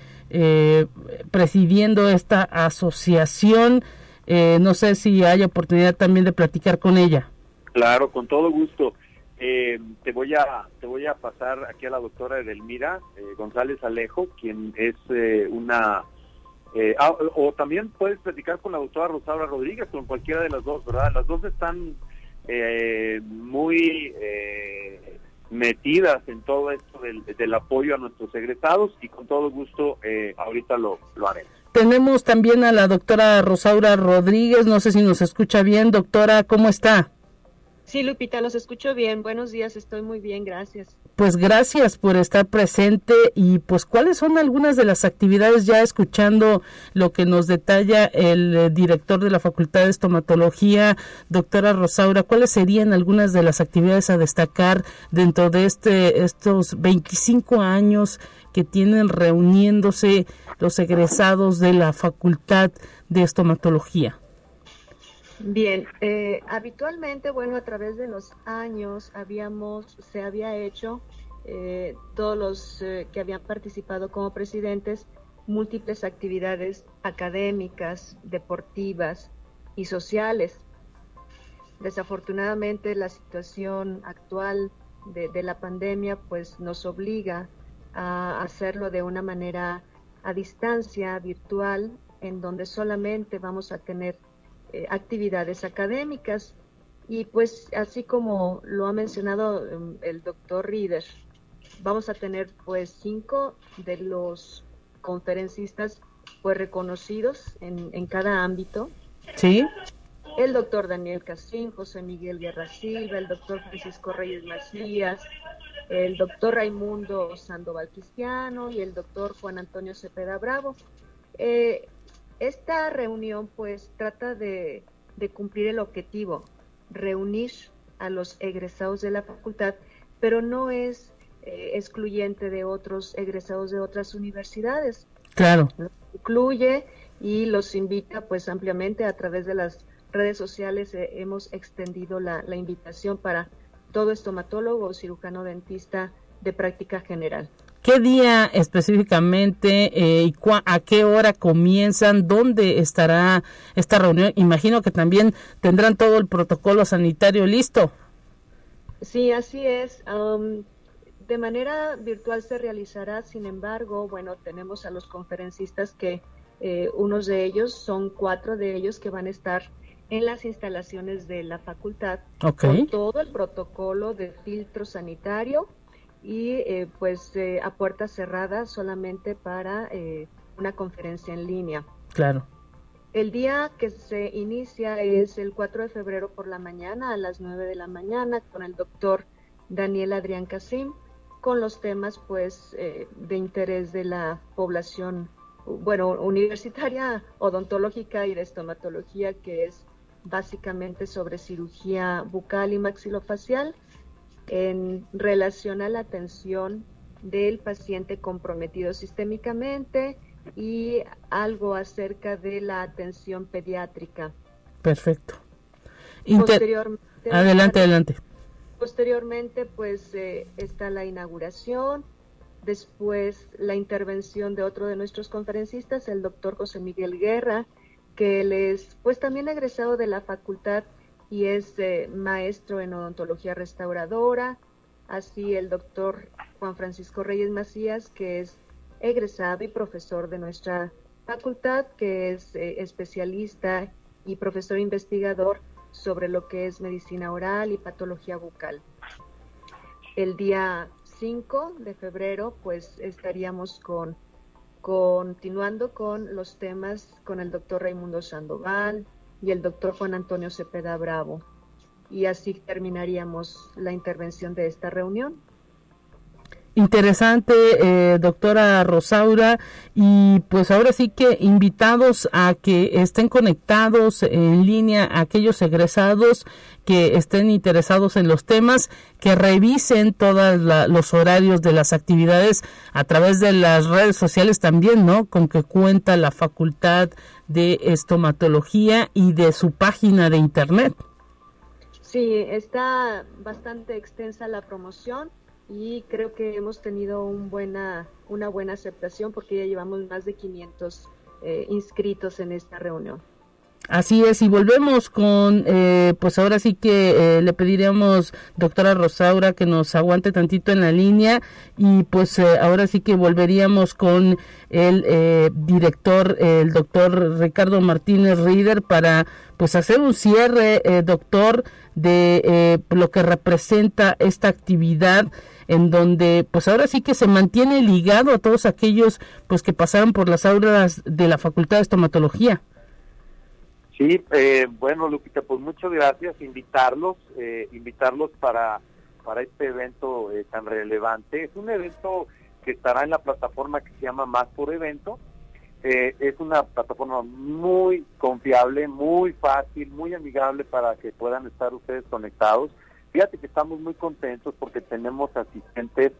presidiendo esta asociación. No sé si hay oportunidad también de platicar con ella. Claro, con todo gusto. Eh, te voy a te voy a pasar aquí a la doctora Edelmira eh, González Alejo, quien es eh, una eh, ah, o también puedes platicar con la doctora Rosaura Rodríguez, con cualquiera de las dos, ¿verdad? Las dos están muy metidas en todo esto del, del, apoyo a nuestros egresados y con todo gusto ahorita lo, lo haremos. Tenemos también a la doctora Rosaura Rodríguez, no sé si nos escucha bien, doctora, ¿cómo está? Sí, Lupita, los escucho bien. Buenos días, estoy muy bien, gracias. Pues gracias por estar presente y pues cuáles son algunas de las actividades ya escuchando lo que nos detalla el eh, director de la Facultad de Estomatología, doctora Rosaura, cuáles serían algunas de las actividades a destacar dentro de este estos 25 años que tienen reuniéndose los egresados de la Facultad de Estomatología. Bien, eh, habitualmente, bueno, a través de los años habíamos, se había hecho, eh, todos los eh, que habían participado como presidentes, múltiples actividades académicas, deportivas y sociales. Desafortunadamente, la situación actual de, la pandemia, pues, nos obliga a hacerlo de una manera a distancia, virtual, en donde solamente vamos a tener eh, actividades académicas. Y pues así como lo ha mencionado em, el doctor Rieder, vamos a tener pues cinco de los conferencistas pues reconocidos en, en cada ámbito. Sí. El doctor Daniel Casín, José Miguel Guerra Silva, el doctor Francisco Reyes Macías, el doctor Raimundo Sandoval Cristiano y el doctor Juan Antonio Cepeda Bravo. Eh, esta reunión pues trata de, cumplir el objetivo, reunir a los egresados de la facultad, pero no es eh, excluyente de otros egresados de otras universidades. Claro. incluye y los invita pues ampliamente a través de las redes sociales eh, hemos extendido la, la invitación para todo estomatólogo o cirujano dentista de práctica general. ¿Qué día específicamente eh, y a qué hora comienzan? ¿Dónde estará esta reunión? Imagino que también tendrán todo el protocolo sanitario listo. Sí, así es. De manera virtual se realizará, sin embargo, bueno, tenemos a los conferencistas que eh, unos de ellos, son cuatro de ellos que van a estar en las instalaciones de la facultad con todo el protocolo de filtro sanitario y eh, pues eh, a puertas cerradas solamente para eh, una conferencia en línea. Claro. El día que se inicia es el 4 de febrero por la mañana a las 9 de la mañana con el doctor Daniel Adrián Casim con los temas pues de interés de la población bueno universitaria odontológica y de estomatología que es básicamente sobre cirugía bucal y maxilofacial en relación a la atención del paciente comprometido sistémicamente y algo acerca de la atención pediátrica. Perfecto. Posteriormente, adelante, adelante. Posteriormente, pues eh, está la inauguración, después la intervención de otro de nuestros conferencistas, el doctor José Miguel Guerra, que él es pues también egresado de la Facultad y es eh, maestro en odontología restauradora, así el doctor Juan Francisco Reyes Macías, que es egresado y profesor de nuestra facultad, que es eh, especialista y profesor investigador sobre lo que es medicina oral y patología bucal. El día 5 de febrero, pues estaríamos con continuando con los temas con el doctor Raimundo Sandoval, y el doctor Juan Antonio Cepeda Bravo. Y así terminaríamos la intervención de esta reunión. Interesante, eh, doctora Rosaura, y pues ahora sí que invitados a que estén conectados en línea aquellos egresados que estén interesados en los temas, que revisen todos los horarios de las actividades a través de las redes sociales también, ¿no? Con que cuenta la Facultad de Estomatología y de su página de Internet. Sí, está bastante extensa la promoción y creo que hemos tenido un buena, una buena aceptación porque ya llevamos más de 500 eh, inscritos en esta reunión. Así es, y volvemos con, eh, pues ahora sí que eh, le pediríamos, doctora Rosaura, que nos aguante tantito en la línea y pues eh, ahora sí que volveríamos con el director, el doctor Ricardo Martínez Rieder, para pues hacer un cierre, doctor, de lo que representa esta actividad en donde pues ahora sí que se mantiene ligado a todos aquellos pues que pasaron por las aulas de la Facultad de Estomatología. Sí, eh, bueno, Lupita, pues muchas gracias. Invitarlos, eh, invitarlos para, para este evento eh, tan relevante. Es un evento que estará en la plataforma que se llama Más por Evento. Es una plataforma muy confiable, muy fácil, muy amigable para que puedan estar ustedes conectados. Fíjate que estamos muy contentos porque tenemos asistentes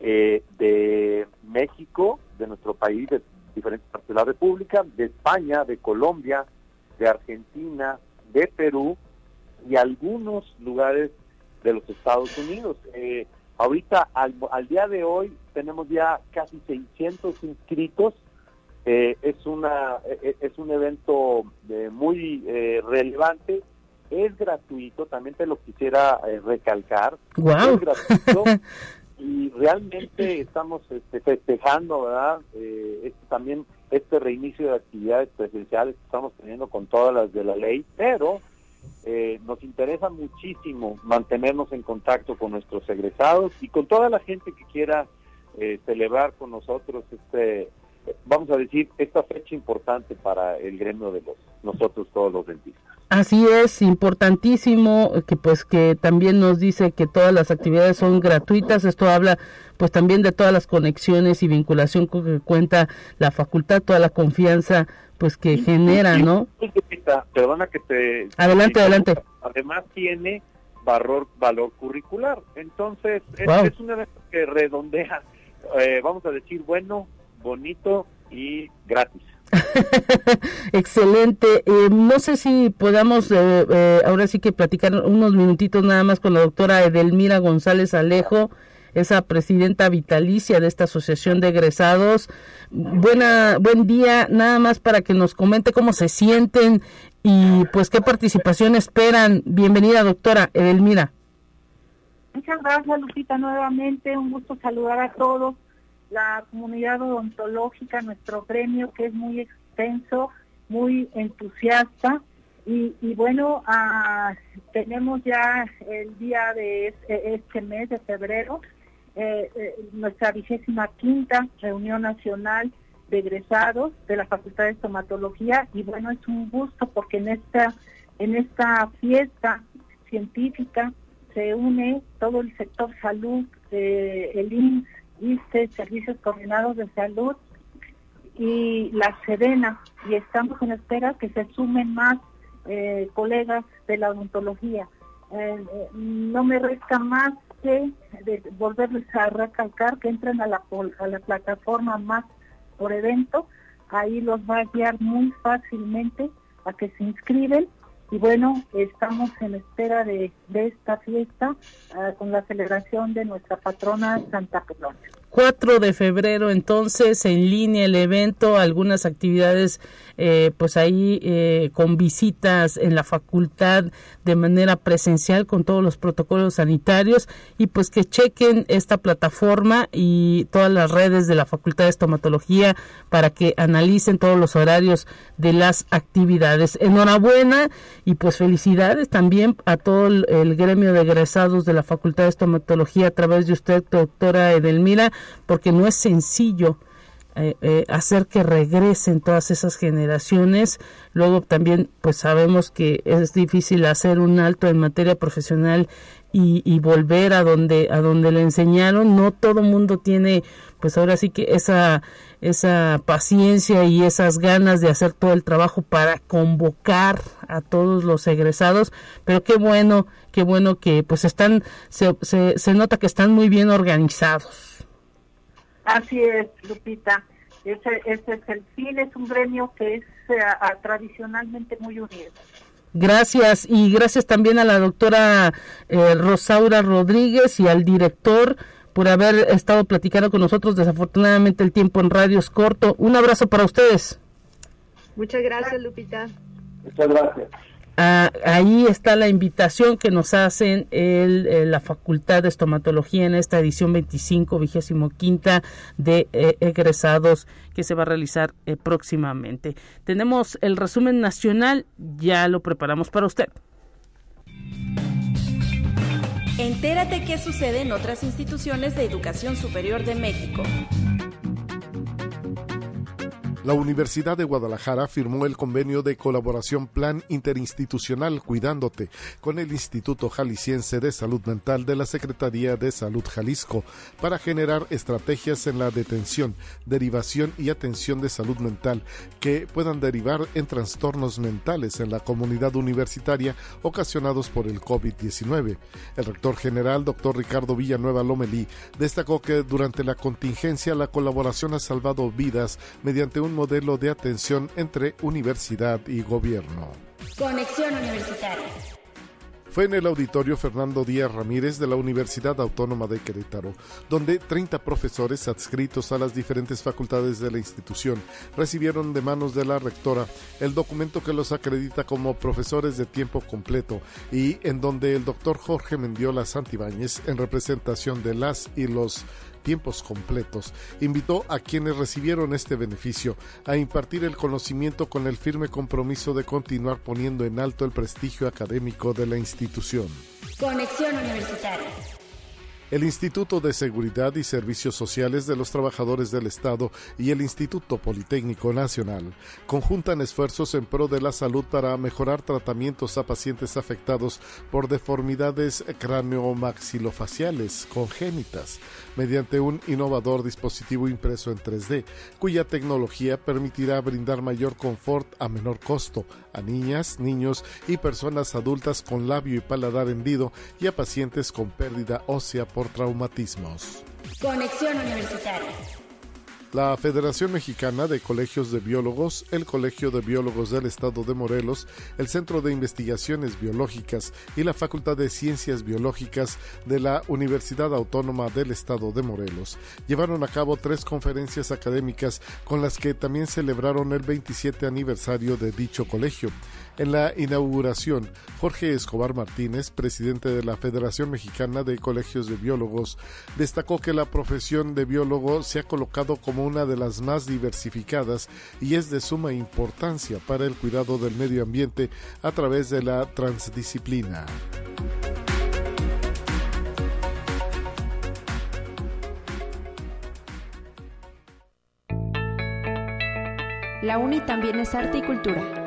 de México, de nuestro país, de diferentes partes de la República, de España, de Colombia, de Argentina, de Perú y algunos lugares de los Estados Unidos. Eh, ahorita, al, día de hoy, tenemos ya casi 600 inscritos. Eh, es, una, eh, es un evento muy relevante. Es gratuito, también te lo quisiera recalcar. Es gratuito. y realmente estamos este, festejando, ¿verdad? también este reinicio de actividades presenciales que estamos teniendo con todas las de la ley, pero eh, nos interesa muchísimo mantenernos en contacto con nuestros egresados y con toda la gente que quiera eh, celebrar con nosotros este, vamos a decir, esta fecha importante para el gremio de los nosotros todos los dentistas. Así es, importantísimo que pues que también nos dice que todas las actividades son gratuitas. Esto habla pues también de todas las conexiones y vinculación con que cuenta la facultad, toda la confianza pues que genera, ¿no? Perdona que te Adelante, adelante. Además tiene valor valor curricular. Entonces, es, una vez que redondea eh, vamos a decir, bueno, bonito y gratis. Excelente. Eh, no sé si podamos eh, eh, ahora sí que platicar unos minutitos nada más con la doctora Edelmira González Alejo, esa presidenta vitalicia de esta asociación de egresados. Buena, buen día, nada más para que nos comente cómo se sienten y pues qué participación esperan. Bienvenida, doctora Edelmira. Muchas gracias, Lupita, nuevamente. Un gusto saludar a todos la comunidad odontológica, nuestro premio que es muy extenso, muy entusiasta. Y, bueno, ah, tenemos ya el día de este, mes de febrero, eh, eh, nuestra vigésima quinta reunión nacional de egresados de la Facultad de Estomatología y bueno, es un gusto porque en esta, en esta fiesta científica se une todo el sector salud, eh, el INS, ISTE, Servicios Coordinados de Salud y la Sedena, y estamos en espera que se sumen más eh, colegas de la odontología. Eh, eh, no me resta más que volverles a recalcar que entren a la, a la plataforma más por evento, ahí los va a guiar muy fácilmente a que se inscriben y bueno, estamos en espera de, esta fiesta ah, con la celebración de nuestra patrona Santa Pelona. 4 de febrero entonces en línea el evento, algunas actividades eh, pues ahí eh, con visitas en la facultad de manera presencial con todos los protocolos sanitarios y pues que chequen esta plataforma y todas las redes de la Facultad de Estomatología para que analicen todos los horarios de las actividades. Enhorabuena y pues felicidades también a todo el, el gremio de egresados de la Facultad de Estomatología a través de usted, doctora Edelmira porque no es sencillo eh, eh, hacer que regresen todas esas generaciones. Luego también pues sabemos que es difícil hacer un alto en materia profesional y, volver a donde a donde le enseñaron no todo mundo tiene pues ahora sí que esa esa paciencia y esas ganas de hacer todo el trabajo para convocar a todos los egresados pero qué bueno qué bueno que pues están se, se, nota que están muy bien organizados así es Lupita ese, ese es el fin es un gremio que es eh, tradicionalmente muy unido Gracias y gracias también a la doctora eh, Rosaura Rodríguez y al director por haber estado platicando con nosotros. Desafortunadamente el tiempo en radio es corto. Un abrazo para ustedes. Muchas gracias, Lupita. Muchas gracias. Ah, ahí está la invitación que nos hacen eh, la Facultad de Estomatología en esta edición 25, vigésimo quinta de eh, egresados que se va a realizar eh, próximamente. Tenemos el resumen nacional, ya lo preparamos para usted. Entérate qué sucede en otras instituciones de educación superior de México. La Universidad de Guadalajara firmó el convenio de colaboración Plan Interinstitucional Cuidándote con el Instituto Jalisciense de Salud Mental de la Secretaría de Salud Jalisco para generar estrategias en la detención, derivación y atención de salud mental que puedan derivar en trastornos mentales en la comunidad universitaria ocasionados por el COVID-19. El rector general, doctor Ricardo Villanueva Lomelí, destacó que durante la contingencia la colaboración ha salvado vidas mediante un modelo de atención entre universidad y gobierno. Conexión Universitaria. Fue en el auditorio Fernando Díaz Ramírez de la Universidad Autónoma de Querétaro, donde 30 profesores adscritos a las diferentes facultades de la institución recibieron de manos de la rectora el documento que los acredita como profesores de tiempo completo y en donde el doctor Jorge Mendiola Santibáñez, en representación de las y los tiempos completos, invitó a quienes recibieron este beneficio a impartir el conocimiento con el firme compromiso de continuar poniendo en alto el prestigio académico de la institución. Conexión Universitaria el Instituto de Seguridad y Servicios Sociales de los Trabajadores del Estado y el Instituto Politécnico Nacional conjuntan esfuerzos en pro de la salud para mejorar tratamientos a pacientes afectados por deformidades cráneo-maxilofaciales congénitas mediante un innovador dispositivo impreso en 3D, cuya tecnología permitirá brindar mayor confort a menor costo a niñas, niños y personas adultas con labio y paladar hendido y a pacientes con pérdida ósea por traumatismos. Conexión Universitaria. La Federación Mexicana de Colegios de Biólogos, el Colegio de Biólogos del Estado de Morelos, el Centro de Investigaciones Biológicas y la Facultad de Ciencias Biológicas de la Universidad Autónoma del Estado de Morelos llevaron a cabo tres conferencias académicas con las que también celebraron el 27 aniversario de dicho colegio. En la inauguración, Jorge Escobar Martínez, presidente de la Federación Mexicana de Colegios de Biólogos, destacó que la profesión de biólogo se ha colocado como una de las más diversificadas y es de suma importancia para el cuidado del medio ambiente a través de la transdisciplina. La UNI también es arte y cultura.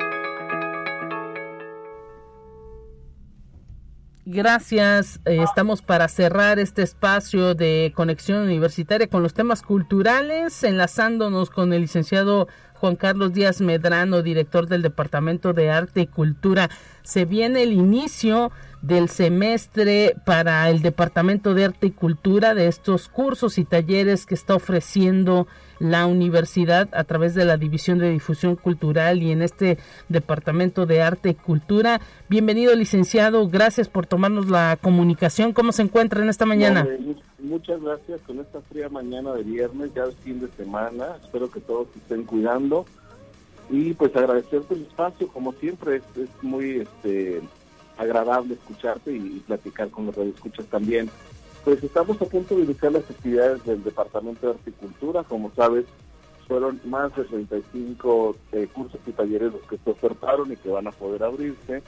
Gracias. Eh, estamos para cerrar este espacio de conexión universitaria con los temas culturales, enlazándonos con el licenciado Juan Carlos Díaz Medrano, director del Departamento de Arte y Cultura. Se viene el inicio del semestre para el Departamento de Arte y Cultura de estos cursos y talleres que está ofreciendo la universidad a través de la División de Difusión Cultural y en este Departamento de Arte y Cultura. Bienvenido, licenciado. Gracias por tomarnos la comunicación. ¿Cómo se encuentra en esta mañana? muchas gracias con esta fría mañana de viernes, ya es fin de semana. Espero que todos estén cuidando. Y pues agradecerte el espacio, como siempre, es, muy este agradable escucharte y, platicar con los radioescuchas también. Pues estamos a punto de iniciar las actividades del Departamento de Articultura. Como sabes, fueron más de 35 eh, cursos y talleres los que se ofertaron y que van a poder abrirse.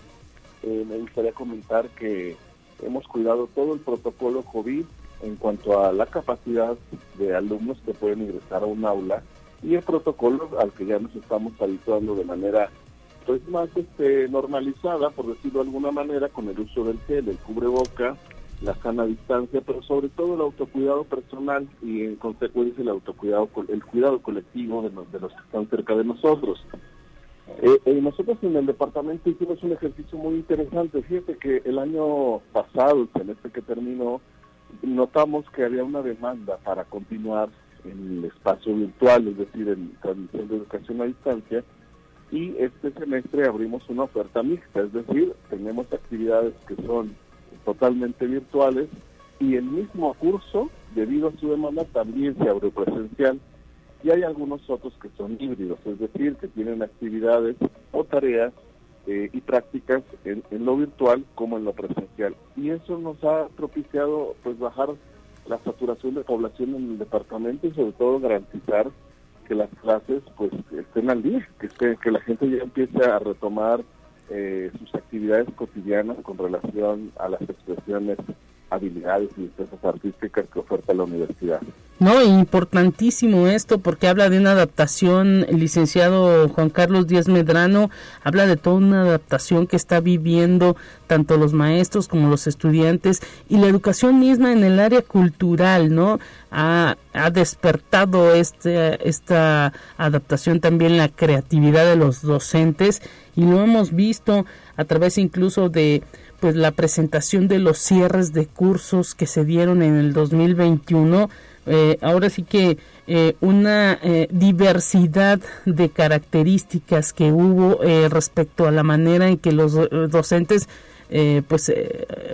Eh, me gustaría comentar que hemos cuidado todo el protocolo COVID en cuanto a la capacidad de alumnos que pueden ingresar a un aula y el protocolo al que ya nos estamos habituando de manera pues más este normalizada por decirlo de alguna manera con el uso del gel, el cubreboca la sana distancia, pero sobre todo el autocuidado personal y en consecuencia el autocuidado, el cuidado colectivo de los, de los que están cerca de nosotros. Eh, eh, nosotros en el departamento hicimos un ejercicio muy interesante. Fíjate que el año pasado, el semestre que terminó, notamos que había una demanda para continuar en el espacio virtual, es decir, en transmisión de educación a distancia, y este semestre abrimos una oferta mixta, es decir, tenemos actividades que son totalmente virtuales y el mismo curso, debido a su demanda, también se abre presencial. Y hay algunos otros que son híbridos, es decir, que tienen actividades o tareas eh, y prácticas en, lo virtual como en lo presencial. Y eso nos ha propiciado pues bajar la saturación de población en el departamento y sobre todo garantizar que las clases pues estén al día, que, que la gente ya empiece a retomar eh, sus actividades cotidianas con relación a las expresiones, habilidades y destrezas artísticas que oferta la universidad. No, importantísimo esto porque habla de una adaptación, el licenciado Juan Carlos Díaz Medrano habla de toda una adaptación que está viviendo tanto los maestros como los estudiantes y la educación misma en el área cultural, ¿no? Ha, ha despertado este, esta adaptación también la creatividad de los docentes y lo hemos visto a través incluso de pues la presentación de los cierres de cursos que se dieron en el 2021 eh, ahora sí que eh, una eh, diversidad de características que hubo respecto a la manera en que los docentes pues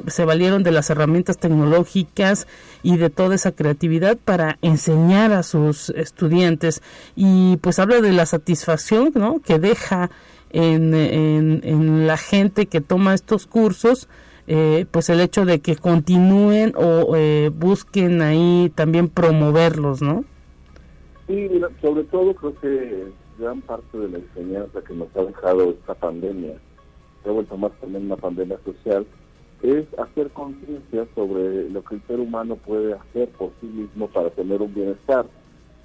se valieron de las herramientas tecnológicas y de toda esa creatividad para enseñar a sus estudiantes y pues habla de la satisfacción ¿no? que deja en, en, la gente que toma estos cursos, eh, pues el hecho de que continúen o eh, busquen ahí también promoverlos, ¿no? Sí, sobre todo creo que gran parte de la enseñanza que nos ha dejado esta pandemia, que ha vuelto más también una pandemia social, es hacer conciencia sobre lo que el ser humano puede hacer por sí mismo para tener un bienestar.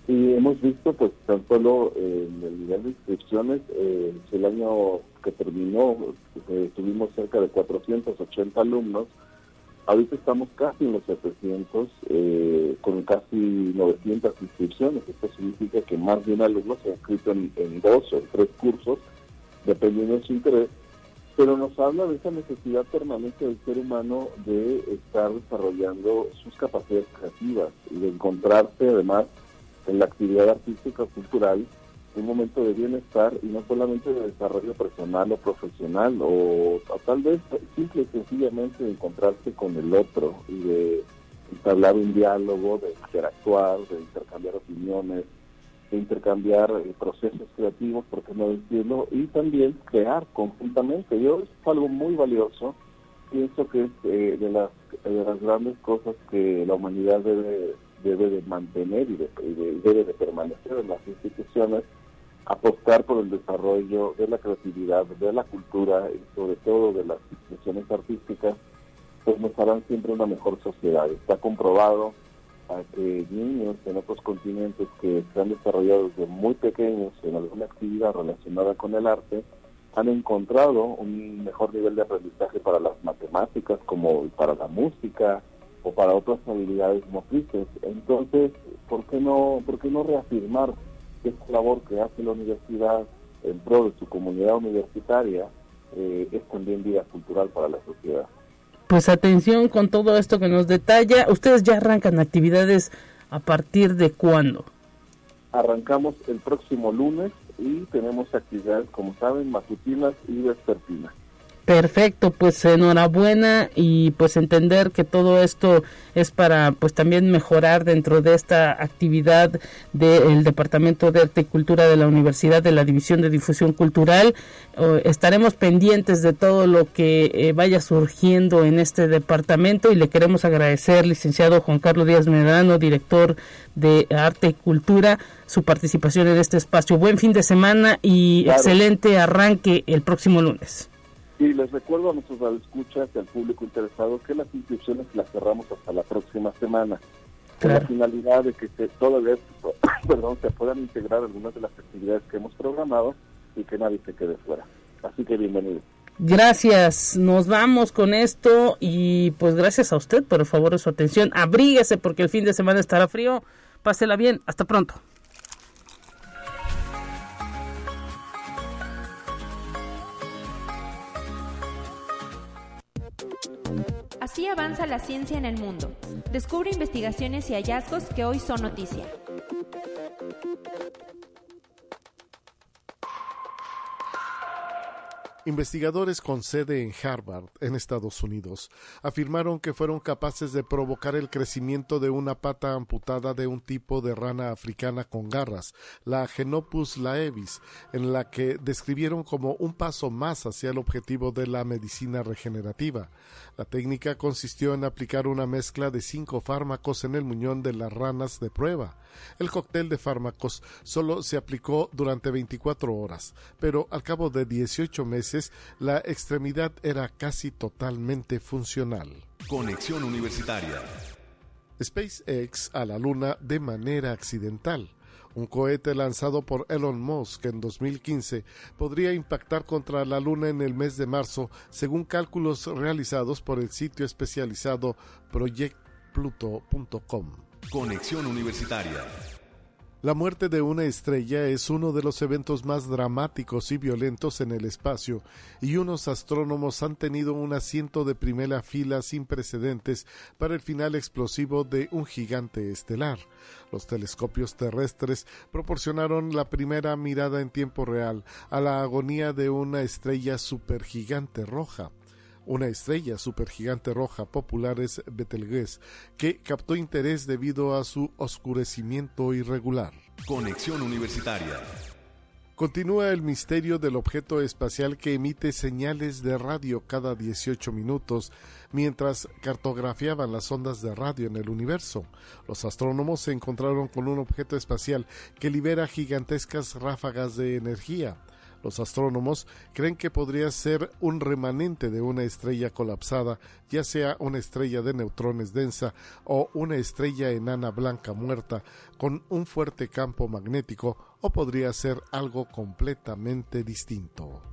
Y hemos visto, pues, tan solo en el nivel de inscripciones, eh, el año que terminó eh, tuvimos cerca de 480 alumnos. Ahorita estamos casi en los 700, eh, con casi 900 inscripciones. Esto significa que más de un alumno se ha inscrito en, en dos o tres cursos, dependiendo de su interés. Pero nos habla de esa necesidad permanente del ser humano de estar desarrollando sus capacidades creativas y de encontrarse además en la actividad artística o cultural un momento de bienestar y no solamente de desarrollo personal o profesional o, tal vez simple y sencillamente de encontrarse con el otro y de entablar un diálogo, de interactuar, de intercambiar opiniones, de intercambiar eh, procesos creativos, por qué no decirlo, y también crear conjuntamente. Yo es algo muy valioso, pienso que es eh, de, las, de las grandes cosas que la humanidad debe debe de mantener y, debe de permanecer en las instituciones, apostar por el desarrollo de la creatividad, de la cultura y sobre todo de las instituciones artísticas, pues nos harán siempre una mejor sociedad. Está comprobado que niños en otros continentes que se han desarrollado desde muy pequeños en alguna actividad relacionada con el arte, han encontrado un mejor nivel de aprendizaje para las matemáticas como para la música, o para otras habilidades motrices. Entonces, ¿por qué no, por qué no reafirmar esta labor que hace la universidad en pro de su comunidad universitaria eh, es también vida cultural para la sociedad? Pues atención con todo esto que nos detalla. Ustedes ya arrancan actividades a partir de cuándo? Arrancamos el próximo lunes y tenemos actividades, como saben, matutinas y vespertinas. Perfecto, pues enhorabuena y pues entender que todo esto es para pues también mejorar dentro de esta actividad del Departamento de Arte y Cultura de la Universidad de la División de Difusión Cultural. estaremos pendientes de todo lo que eh, vaya surgiendo en este departamento y le queremos agradecer, licenciado Juan Carlos Díaz Medrano, director de Arte y Cultura, su participación en este espacio. Buen fin de semana y excelente arranque el próximo lunes. Y les recuerdo a nuestros escuchas y al público interesado que las inscripciones las cerramos hasta la próxima semana, con la finalidad de que se, todavía perdón, se puedan integrar algunas de las actividades que hemos programado y que nadie se quede fuera. Así que bienvenido. Gracias, nos vamos con esto y pues gracias a usted por el favor de su atención. Abríguese porque el fin de semana estará frío. Pásela bien, hasta pronto. Así avanza la ciencia en el mundo. Descubre investigaciones y hallazgos que hoy son noticia. Investigadores con sede en Harvard, en Estados Unidos, afirmaron que fueron capaces de provocar el crecimiento de una pata amputada de un tipo de rana africana con garras, la Genopus laevis, en la que describieron como un paso más hacia el objetivo de la medicina regenerativa. La técnica consistió en aplicar una mezcla de cinco fármacos en el muñón de las ranas de prueba. El cóctel de fármacos solo se aplicó durante 24 horas, pero al cabo de 18 meses la extremidad era casi totalmente funcional. Conexión Universitaria. SpaceX a la Luna de manera accidental. Un cohete lanzado por Elon Musk en 2015 podría impactar contra la Luna en el mes de marzo, según cálculos realizados por el sitio especializado projectpluto.com. Conexión Universitaria. La muerte de una estrella es uno de los eventos más dramáticos y violentos en el espacio, y unos astrónomos han tenido un asiento de primera fila sin precedentes para el final explosivo de un gigante estelar. Los telescopios terrestres proporcionaron la primera mirada en tiempo real a la agonía de una estrella supergigante roja una estrella supergigante roja popular es Betelgeuse, que captó interés debido a su oscurecimiento irregular. Conexión Universitaria. Continúa el misterio del objeto espacial que emite señales de radio cada 18 minutos mientras cartografiaban las ondas de radio en el universo. Los astrónomos se encontraron con un objeto espacial que libera gigantescas ráfagas de energía. Los astrónomos creen que podría ser un remanente de una estrella colapsada, ya sea una estrella de neutrones densa o una estrella enana blanca muerta con un fuerte campo magnético, o podría ser algo completamente distinto.